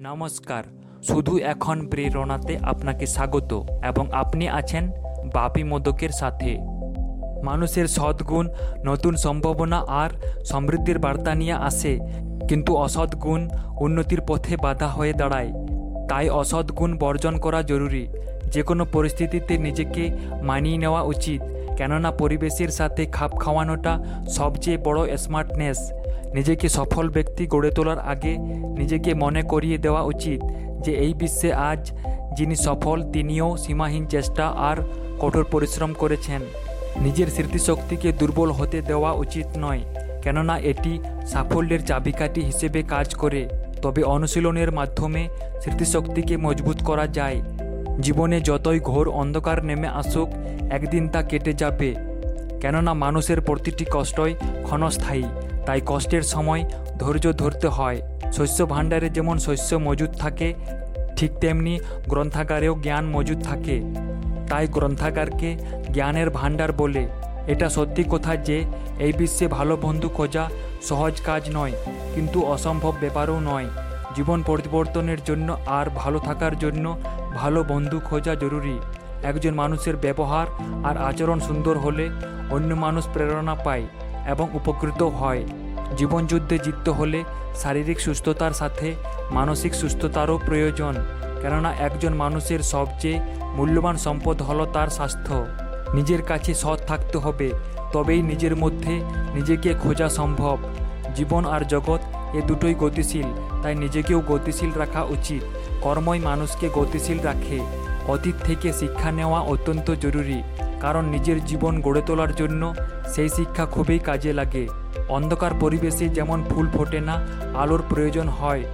নমস্কার। শুধু এখন প্রেরণাতে আপনাকে স্বাগত এবং আপনি আছেন বাপি মোদকের সাথে। মানুষের সদ্গুণ, নতুন সম্ভাবনা আর সমৃদ্ধির বার্তা নিয়ে আসে, কিন্তু অসৎ গুণ উন্নতির পথে বাধা হয়ে দাঁড়ায়। তাই অসৎ গুণ বর্জন করা জরুরি। যে কোনো পরিস্থিতিতে নিজেকে মানিয়ে নেওয়া উচিত। কেননা পরিবেশের সাথে খাপ খাওয়ানোটা সবচেয়ে বড় স্মার্টনেস নিজেকে সফল ব্যক্তি গড়ে তোলার আগে নিজেকে মনে করিয়ে দেওয়া উচিত যে এই বিশ্বে আজ যিনি সফল, তিনিও সীমাহীন চেষ্টা আর কঠোর পরিশ্রম করেছেন। নিজের স্মৃতিশক্তিকে দুর্বল হতে দেওয়া উচিত নয়, কেননা এটি সাফল্যের চাবিকাঠি হিসেবে কাজ করে। তবে অনুশীলনের মাধ্যমে স্মৃতিশক্তিকে মজবুত করা যায়। জীবনে যতই ঘোর অন্ধকার নেমে আসুক, একদিন তা কেটে যাবে। কেননা মানুষের প্রতিটি কষ্টই ক্ষণস্থায়ী তাই কষ্টের সময় ধৈর্য ধরতে হয়। শস্য ভাণ্ডারে যেমন শস্য মজুদ থাকে, ঠিক তেমনি গ্রন্থাগারেও জ্ঞান মজুদ থাকে। তাই গ্রন্থাগারকে জ্ঞানের ভাণ্ডার বলে। এটা সত্যি কথা যে, এই বিশ্বে ভালো বন্ধু খোঁজা সহজ কাজ নয়, কিন্তু অসম্ভব ব্যাপারও নয়। জীবন পরিবর্তনের জন্য আর ভালো থাকার জন্য ভালো বন্ধু খোঁজা জরুরি। একজন মানুষের ব্যবহার আর আচরণ সুন্দর হলে অন্য মানুষ প্রেরণা পায়। এবং উপকৃত হয়। জীবনযুদ্ধে জিততে হলে শারীরিক সুস্থতার সাথে মানসিক সুস্থতারও প্রয়োজন, কেননা একজন মানুষের সবচেয়ে মূল্যবান সম্পদ হলো তার স্বাস্থ্য। নিজের কাছে সৎ থাকতে হবে, তবেই নিজের মধ্যে নিজেকে খোঁজা সম্ভব। জীবন আর জগৎ এ দুটোই গতিশীল, তাই নিজেকেও গতিশীল রাখা উচিত। কর্মই মানুষকে গতিশীল রাখে। অতীত থেকে শিক্ষা নেওয়া অত্যন্ত জরুরি। কারণ নিজের জীবন গড়ে তোলার জন্য সেই শিক্ষা খুবই কাজে লাগে। অন্ধকার পরিবেশে যেমন ফুল ফোটে না, আলোর প্রয়োজন হয়।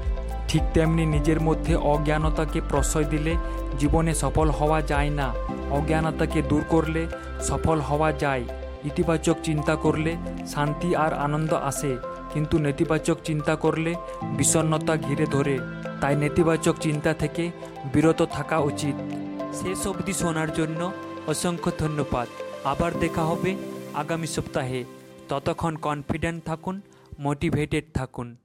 ঠিক তেমনি নিজের মধ্যে অজ্ঞানতাকে প্রশ্রয় দিলে জীবনে সফল হওয়া যায় না। অজ্ঞানতাকে দূর করলে সফল হওয়া যায়। ইতিবাচক চিন্তা করলে শান্তি আর আনন্দ আসে। কিন্তু নেতিবাচক চিন্তা করলে বিষণ্ণতা ঘিরে ধরে। তাই নেতিবাচক চিন্তা থেকে বিরত থাকা উচিত। শেষ অবধি শোনার জন্য অসংখ্য ধন্যবাদ। আবার দেখা হবে আগামী সপ্তাহে। ততক্ষণ কনফিডেন্ট থাকুন মোটিভেটেড থাকুন।